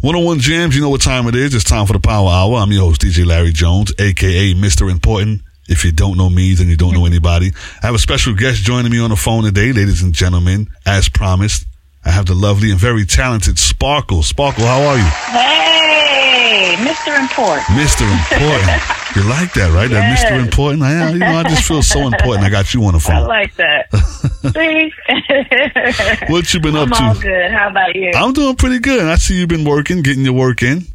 101 Jams, you know what time it is. It's time for the Power Hour. I'm your host, DJ Larry Jones, aka Mr. Important. If you don't know me, then you don't know anybody. I have a special guest joining me on the phone today, ladies and gentlemen. As promised, I have the lovely and very talented Sparkle. Sparkle, how are you? Hey, Mr. Important. Mr. Important. you like that, right? That Mr. Important. I, you know, I just feel so important. I got you on the phone. I like that. See? What you been up I'm all to? good. How about you? I'm doing pretty good. I see you've been working, getting your work in.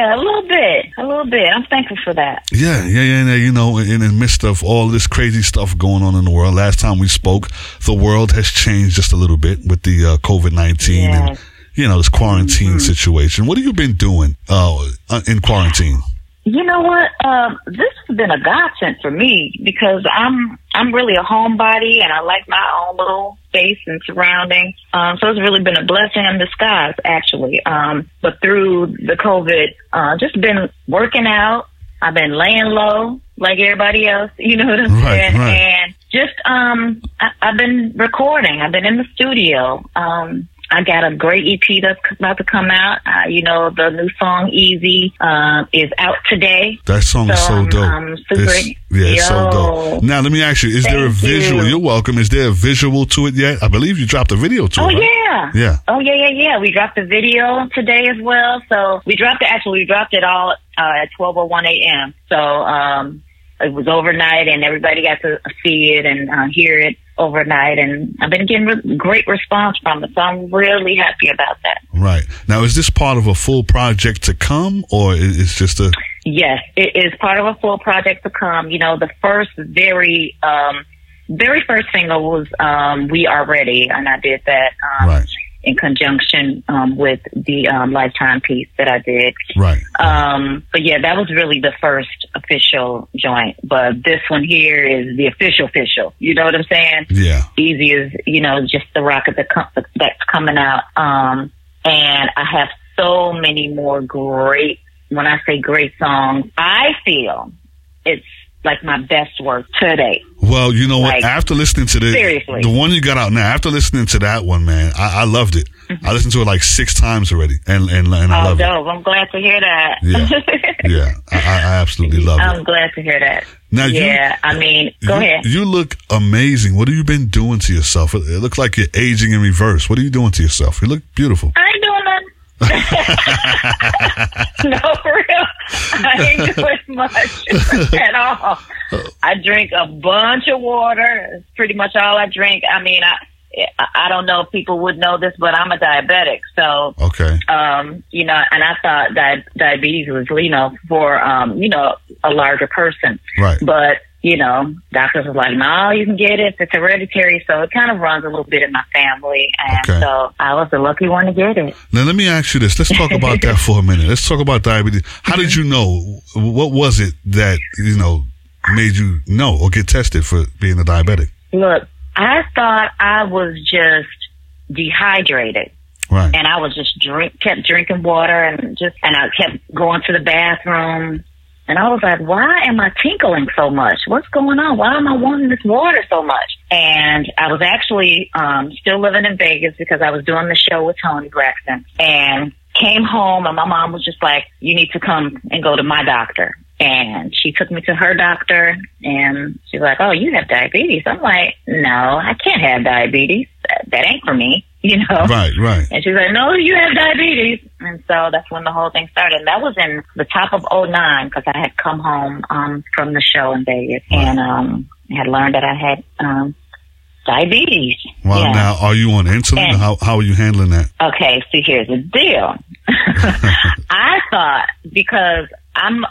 Yeah, a little bit. A little bit. I'm thankful for that. Yeah, yeah, yeah, yeah. You know, in the midst of all this crazy stuff going on in the world, last time we spoke, the world has changed just a little bit with the uh, COVID 19 and, you know, this quarantine situation. What have you been doing uh, uh, in quarantine? You know what? Um, this has been a godsend for me because I'm I'm really a homebody and I like my own little space and surrounding. Um, so it's really been a blessing in disguise, actually. Um, but through the COVID, uh, just been working out. I've been laying low like everybody else. You know what I'm Right, saying? right. And just um, I, I've been recording. I've been in the studio. Um, I got a great EP that's about to come out. Uh, you know, the new song "Easy" uh, is out today. That song is So, so um, dope. um, super- It's- yeah, it's so dope. Now, let me ask you, is there a visual? you. are welcome. Is there a visual to it yet? I believe you dropped a video to Oh it. right? yeah. Yeah. Oh yeah, yeah, yeah. We dropped the video today as well. So we dropped it. Actually, we dropped it all uh, at twelve oh one a.m. So um, it was overnight, and everybody got to see it and uh, hear it overnight. And I've been getting re- great response from it. So I'm really happy about that. Right. Now, is this part of a full project to come, or is just a. Yes, it is part of a full project to come. You know, the first very, um, very first single was um, "We Are Ready," and I did that um, Right. In conjunction um, with the um, Lifetime piece that I did. Right. Um, but yeah, that was really the first official joint. But this one here is the official, official. You know what I'm saying? Yeah. Easy as you know, just the rocket that com- that's coming out. Um, and I have so many more great, when I say great songs, I feel it's like my best work today. Well, you know what? Like, after listening to the seriously. the one you got out now, after listening to that one, man, I, I loved it. I listened to it like six times already, and and, and I Mm-hmm. Oh, love dope. I'm glad to hear that. Yeah. Yeah, I, I absolutely love it. I'm it. glad to hear that. Now, you- yeah, I mean, go you, ahead. You look amazing. What have you been doing to yourself? It, it looks like you're aging in reverse. What are you doing to yourself? You look beautiful. I nothing. no, for real. I ain't doing much at all. I drink a bunch of water. It's pretty much all I drink. I mean, I I don't know if people would know this, but I'm a diabetic. So, Okay. um, you know, and I thought that diabetes was, you know, for, um, you know, a larger person. Right. But, you know, doctors was like, no, you can get it. It's hereditary. So it kind of runs a little bit in my family. And Okay. so I was the lucky one to get it. Now let me ask you this. Let's talk about that for a minute. Let's talk about diabetes. How did you know? What was it that you know made you know or get tested for being a diabetic? Look, I thought I was just dehydrated. Right. And I was just drink, kept drinking water and just, and I kept going to the bathroom. And I was like, why am I tinkling so much? What's going on? Why am I wanting this water so much? And I was actually, um, still living in Vegas because I was doing the show with Toni Braxton and came home and my mom was just like, you need to come and go to my doctor. And she took me to her doctor and she's like, oh, you have diabetes. I'm like, no, I can't have diabetes. That, that ain't for me, you know? Right. Right. And she's like, no, you have diabetes. And so that's when the whole thing started. And that was in the top of '09 because I had come home um, from the show in Vegas and um, had learned that I had um, diabetes. Well, yeah. now are you on insulin? And- how how are you handling that? Okay, see, here's the deal. I thought because I'm,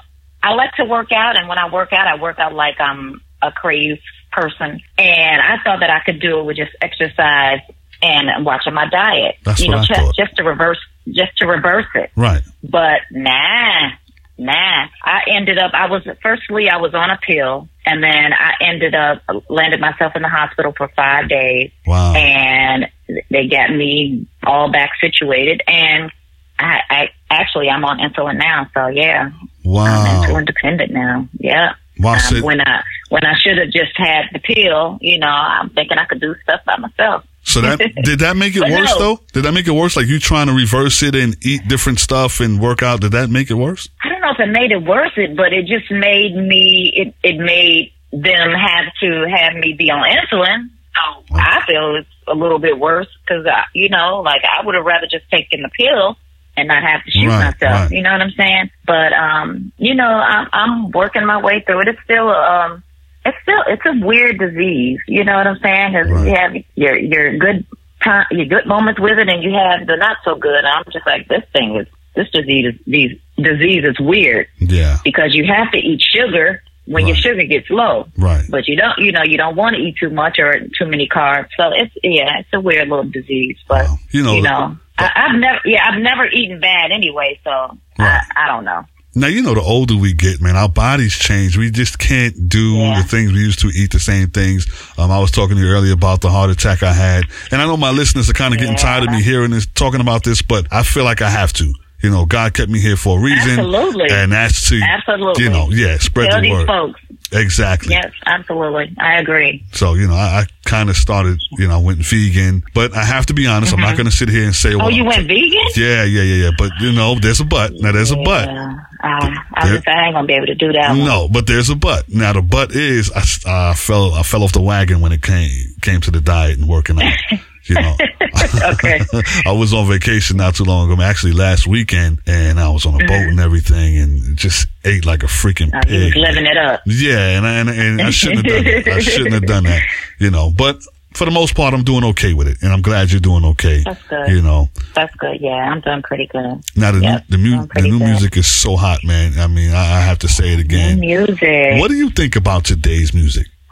I like to work out, and when I work out, I work out like I'm a crazy person, and I thought that I could do it with just exercise and watching my diet. That's you know, just, just to reverse, just to reverse it. Right. But nah, nah. I ended up, I was, firstly, I was on a pill and then I ended up, landed myself in the hospital for five days Wow. and they got me all back situated and I, I actually, I'm on insulin now. So yeah, Wow. I'm insulin dependent now. Yeah. Wow. Um, So, when I, when I should have just had the pill, you know, I'm thinking I could do stuff by myself. So that did that make it worse no. though? Did that make it worse? Like you trying to reverse it and eat different stuff and work out? Did that make it worse? I don't know if it made it worse, it, but it just made me. It it made them have to have me be on insulin. So I feel it's a little bit worse because you know, like I would have rather just taken the pill and not have to shoot Right, myself. right. You know what I'm saying? But um, you know, I'm I'm working my way through it. It's still um. It's still it's a weird disease, you know what I'm saying? 'Cause Right. you have your your good time, your good moments with it, and you have the not so good. I'm just like this thing is this disease is these disease is weird Yeah. because you have to eat sugar when your sugar gets low. Right. But you don't, you know, you don't want to eat too much or too many carbs. So it's yeah, it's a weird little disease. But Wow. You know- you know, I, I've never, yeah, I've never eaten bad anyway. So Right. I, I don't know. Now you know the older we get, man, our bodies change. We just can't do Yeah. the things we used to. Eat the same things. Um, I was talking to you earlier about the heart attack I had, and I know my listeners are kind of getting tired of me hearing this, talking about this, but I feel like I have to. You know, God kept me here for a reason, Absolutely. and that's to Absolutely. you know, yeah, spread Tell the word folks. exactly. Yes, absolutely. I agree. So you know, I, I kind of started, you know, I went vegan, but I have to be honest. I'm not going to sit here and say, Mm-hmm. Oh, well, you I'm went vegan? Yeah, yeah, yeah, yeah. But you know, there's a but. Now there's a but. Uh, I, There- just, I ain't gonna be able to do that. one. No, but there's a but. Now the but is I, I fell I fell off the wagon when it came came to the diet and working out. You know, Okay. I was on vacation not too long ago, actually last weekend, and I was on a boat and everything, and just ate like a freaking Uh, pig. living it up. Yeah, and I, and, and I shouldn't have done that. I shouldn't have done that. You know, but for the most part, I'm doing okay with it, and I'm glad you're doing okay. That's good. You know, That's good. Yeah, I'm doing pretty good. now the Yep, new, the, mu- the new good. music is so hot, man. I mean, I, I have to say it again. Music. What do you think about today's music?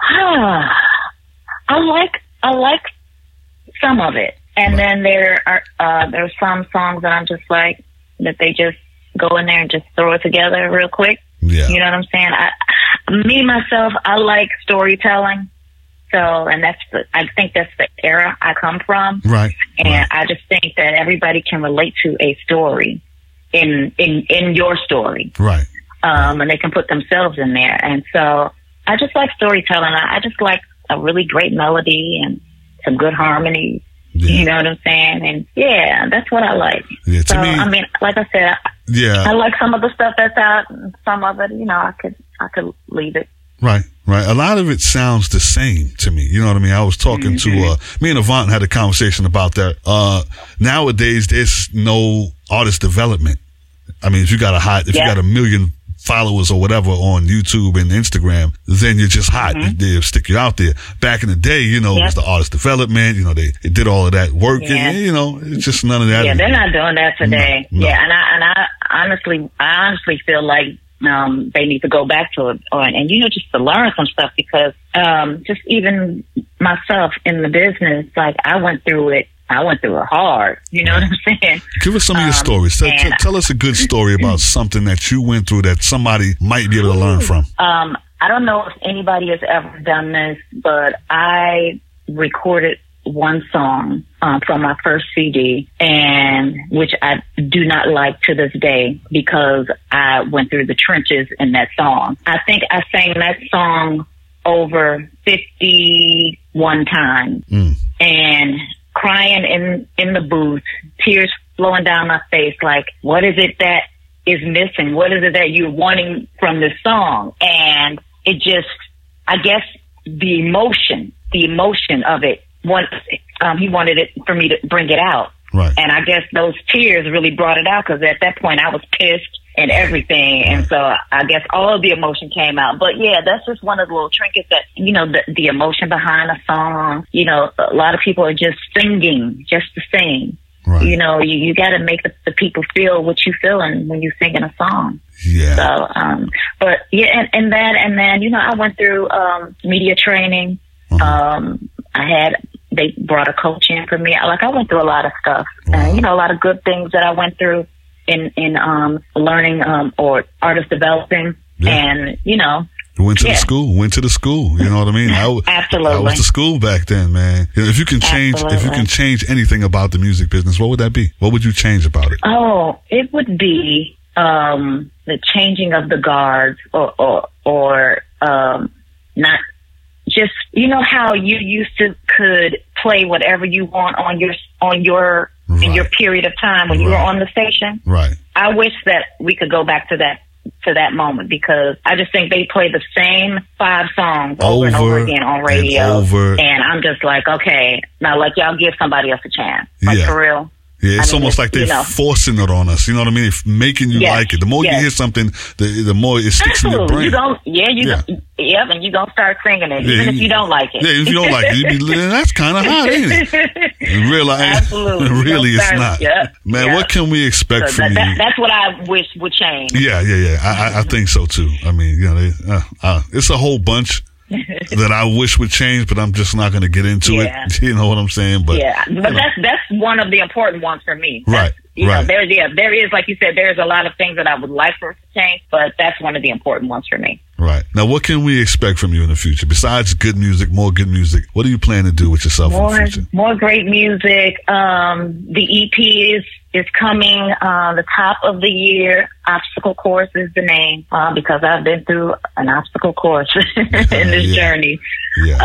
I like I like some of it, and then there are uh, there are some songs that I'm just like that they just go in there and just throw it together real quick. Yeah. You know what I'm saying? I, me myself, I like storytelling. So, and that's the I think that's the era I come from, Right. and right. I just think that everybody can relate to a story in in in your story Right. um, and they can put themselves in there. And so I just like storytelling. I, I just like a really great melody and some good harmony. Yeah. You know what I'm saying? And yeah, that's what I like. Yeah, to so me- I mean, like I said, I, I like some of the stuff that's out. Some of it, you know, I could I could leave it. Right. Right. A lot of it sounds the same to me. You know what I mean? I was talking to, Mm-hmm. uh, me and Avant had a conversation about that. Uh, nowadays there's no artist development. I mean, if you got a hot, if Yeah. you got a million followers or whatever on YouTube and Instagram, then you're just hot. They'll stick you out there. Back in the day, you know, it was Mm-hmm. The artist development. You know, they, they did all of that work. Yeah. And, you know, it's just none of that. Yeah, they're not doing that today. No, no. Yeah, and I and I honestly, I honestly feel like um, they need to go back to it, or, and you know, just to learn some stuff because um, just even myself in the business, like I went through it. I went through it hard. You know what I'm saying? Give us some of your Um, stories. Tell, tell, us a good story about something that you went through that somebody might be able to learn from. Um, I don't know if anybody has ever done this, but I recorded one song um, from my first CD, and which I do not like to this day because I went through the trenches in that song. I think I sang that song over fifty-one times, Mm. and crying in in the booth, tears flowing down my face. Like, what is it that is missing? What is it that you're wanting from this song? And it just, I guess, the emotion, the emotion of it. Once um, he wanted it for me to bring it out, Right. and I guess those tears really brought it out because at that point I was pissed and everything, and so I guess all of the emotion came out. But yeah, that's just one of the little trinkets that you know the the emotion behind a song. You know, a lot of people are just singing just to sing. Right. You know, you, you got to make the, the people feel what you feeling when you're singing a song. Yeah. So, um, but yeah, and, and that, and then, you know, I went through, um, media training. Uh-huh. Um, I had, they brought a coach in for me. Like I went through a lot of stuff, and you know, a lot of good things that I went through in, in, um, learning, um, or artist developing. Yeah. And, you know, Went to the school. Went to the school. You know what I mean? I, w- Absolutely. I was the school back then, man. If you can change, if you can change anything about the music business, what would that be? What would you change about it? Oh, it would be um, the changing of the guards, or or, or um, not just you know how you used to could play whatever you want on your on your in your period of time when you were on the station. Right. I wish that we could go back to that to that moment because I just think they play the same five songs over, and Over over again on and radio, over. and I'm just like, okay, now like y'all give somebody else a chance, like Yeah. for real. Yeah, it's I mean, almost it's, like they're you know. forcing it on us. You know what I mean? If making you Yes, like it. The more you hear something, the the more it sticks in your brain. you gon' yeah, you Yeah. gon- yep, and you're gonna start singing it, Yeah, even if you- you don't like it. Yeah, if you don't like it, you be that's kind of hot, ain't it? In real life, Absolutely. really, it's Don't not. yeah, Man, yeah. what can we expect So from that, you? that's what I wish would change. Yeah, yeah, yeah. I, I, I think so too. I mean, you know, they, uh, uh, it's a whole bunch that I wish would change, but I'm just not going to get into Yeah. it. You know what I'm saying? But yeah, but you know. that's that's one of the important ones for me. Right, You right. know, there's yeah, there is like you said, there's a lot of things that I would like for it to change, but that's one of the important ones for me. Right now, what can we expect from you in the future besides good music, more good music? What do you plan to do with yourself in More the future? more great music. Um, the EP is is coming uh, the top of the year. Obstacle course is the name uh, because I've been through an obstacle course in this Yeah. journey. Yeah,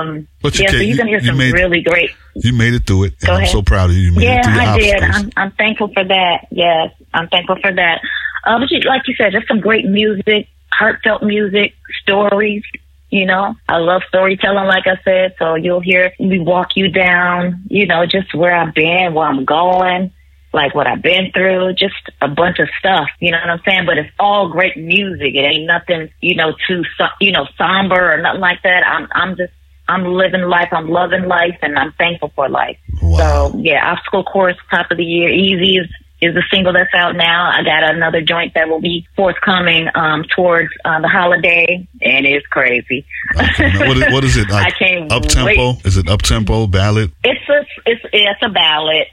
Um, But you yeah, so you're gonna hear you some made- really great you made it through it. I'm so proud of you. You made Yeah, it through your I did. I'm, I'm thankful for that. Yes, I'm thankful for that. Uh, but you, like you said, just some great music, heartfelt music, stories. You know, I love storytelling, like I said. So you'll hear me walk you down. You know, just where I've been, where I'm going, like what I've been through, just a bunch of stuff. You know what I'm saying? But it's all great music. It ain't nothing, you know, too you know somber or nothing like that. I'm I'm just I'm living life. I'm loving life, and I'm thankful for life. Wow. So yeah, obstacle course, top of the year. Easy is is a single that's out now. I got another joint that will be forthcoming um, towards uh, the holiday, and it's crazy. Okay, what, is, what is it? Like I can't up tempo? Is it up tempo ballad? It's a it's it's a ballad.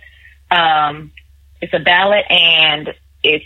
Um, it's a ballad, and it's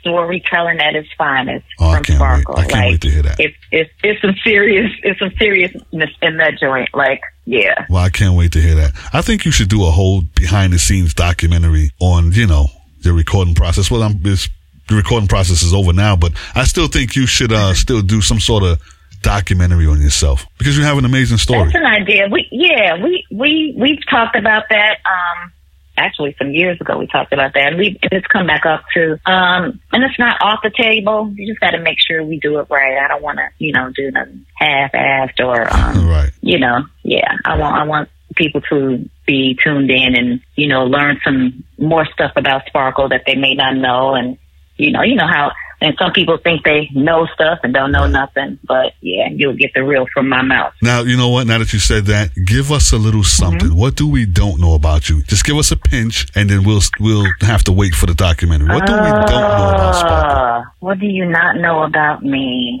storytelling at its finest Oh, I from can't wait. Sparkle. I can't like, wait to hear that. It's it's it's some serious it's some seriousness in that joint. Like yeah. Well, I can't wait to hear that. I think you should do a whole behind the scenes documentary on, you know, the recording process. Well, I'm, the recording process is over now, but I still think you should uh, still do some sort of documentary on yourself because you have an amazing story. That's an idea. We yeah, we we we've talked about that. Um, actually, some years ago we talked about that, and we it's come back up too. Um, and it's not off the table. You just got to make sure we do it right. I don't want to, you know, do nothing half-assed or, um, Right. you know, yeah. I want I want people to be tuned in and you know learn some more stuff about Sparkle that they may not know, and you know, you know how. And some people think they know stuff and don't know nothing, but yeah, you'll get the real from my mouth. Now, you know what? Now that you said that, give us a little something. Mm-hmm. What do we don't know about you? Just give us a pinch and then we'll, we'll have to wait for the documentary. What do we don't know about Sparkle? Uh, what do you not know about me?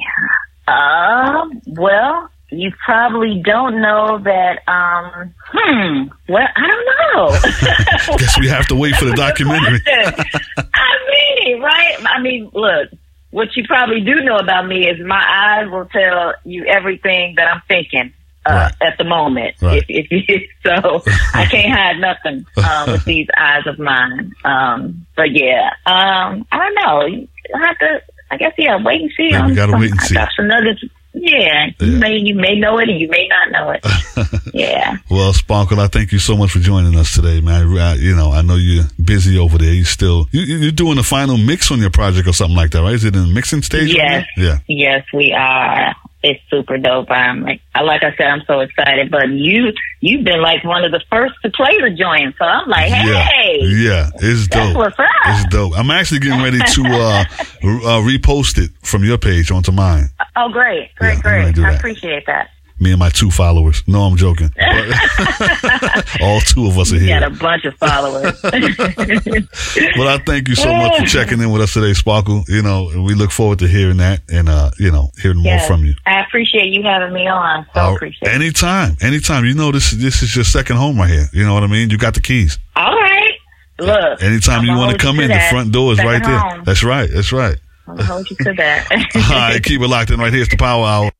Uh, well, you probably don't know that, um, hmm, well, I don't know. Guess we have to wait for the documentary. I mean, right? I mean, look, what you probably do know about me is my eyes will tell you everything that I'm thinking. Uh, Right. at the moment, Right. if, if you, so I can't hide nothing um, with these eyes of mine. Um, but yeah, um, I don't know. I have to. I guess yeah. Wait and see. We on gotta some- wait and I see. got some nuggets. Yeah, Yeah. you may you may know it and you may not know it. yeah. Well, Sparkle, I thank you so much for joining us today, man. I, you know, I know you're busy over there. You still, you, you- you're doing a final mix on your project or something like that, right? Is it in the mixing stage? Yes. Yeah. Yes, we are. It's super dope. I'm like, I- like I said, I'm so excited. But you, you've been like one of the first to play the joint, so I'm like, Yeah. hey, Yeah. It's that's dope. what's up. It's dope. I'm actually getting ready to uh, uh, repost it from your page onto mine. Oh, great, great, Yeah, great. I that. appreciate that. Me and my two followers. No, I'm joking. All two of us are here. You here. got a bunch of followers. Well, I thank you so much for checking in with us today, Sparkle. You know, we look forward to hearing that and, uh, you know, hearing more from you. I appreciate you having me on. So Uh, appreciate it. anytime, anytime. You know, this this is your second home right here. You know what I mean? You got the keys. All right. Look. Anytime I'm you want to come in, the front door is right there. home. That's right. That's right. Gonna hold you to that. All right, keep it locked in right here. It's the Power Hour.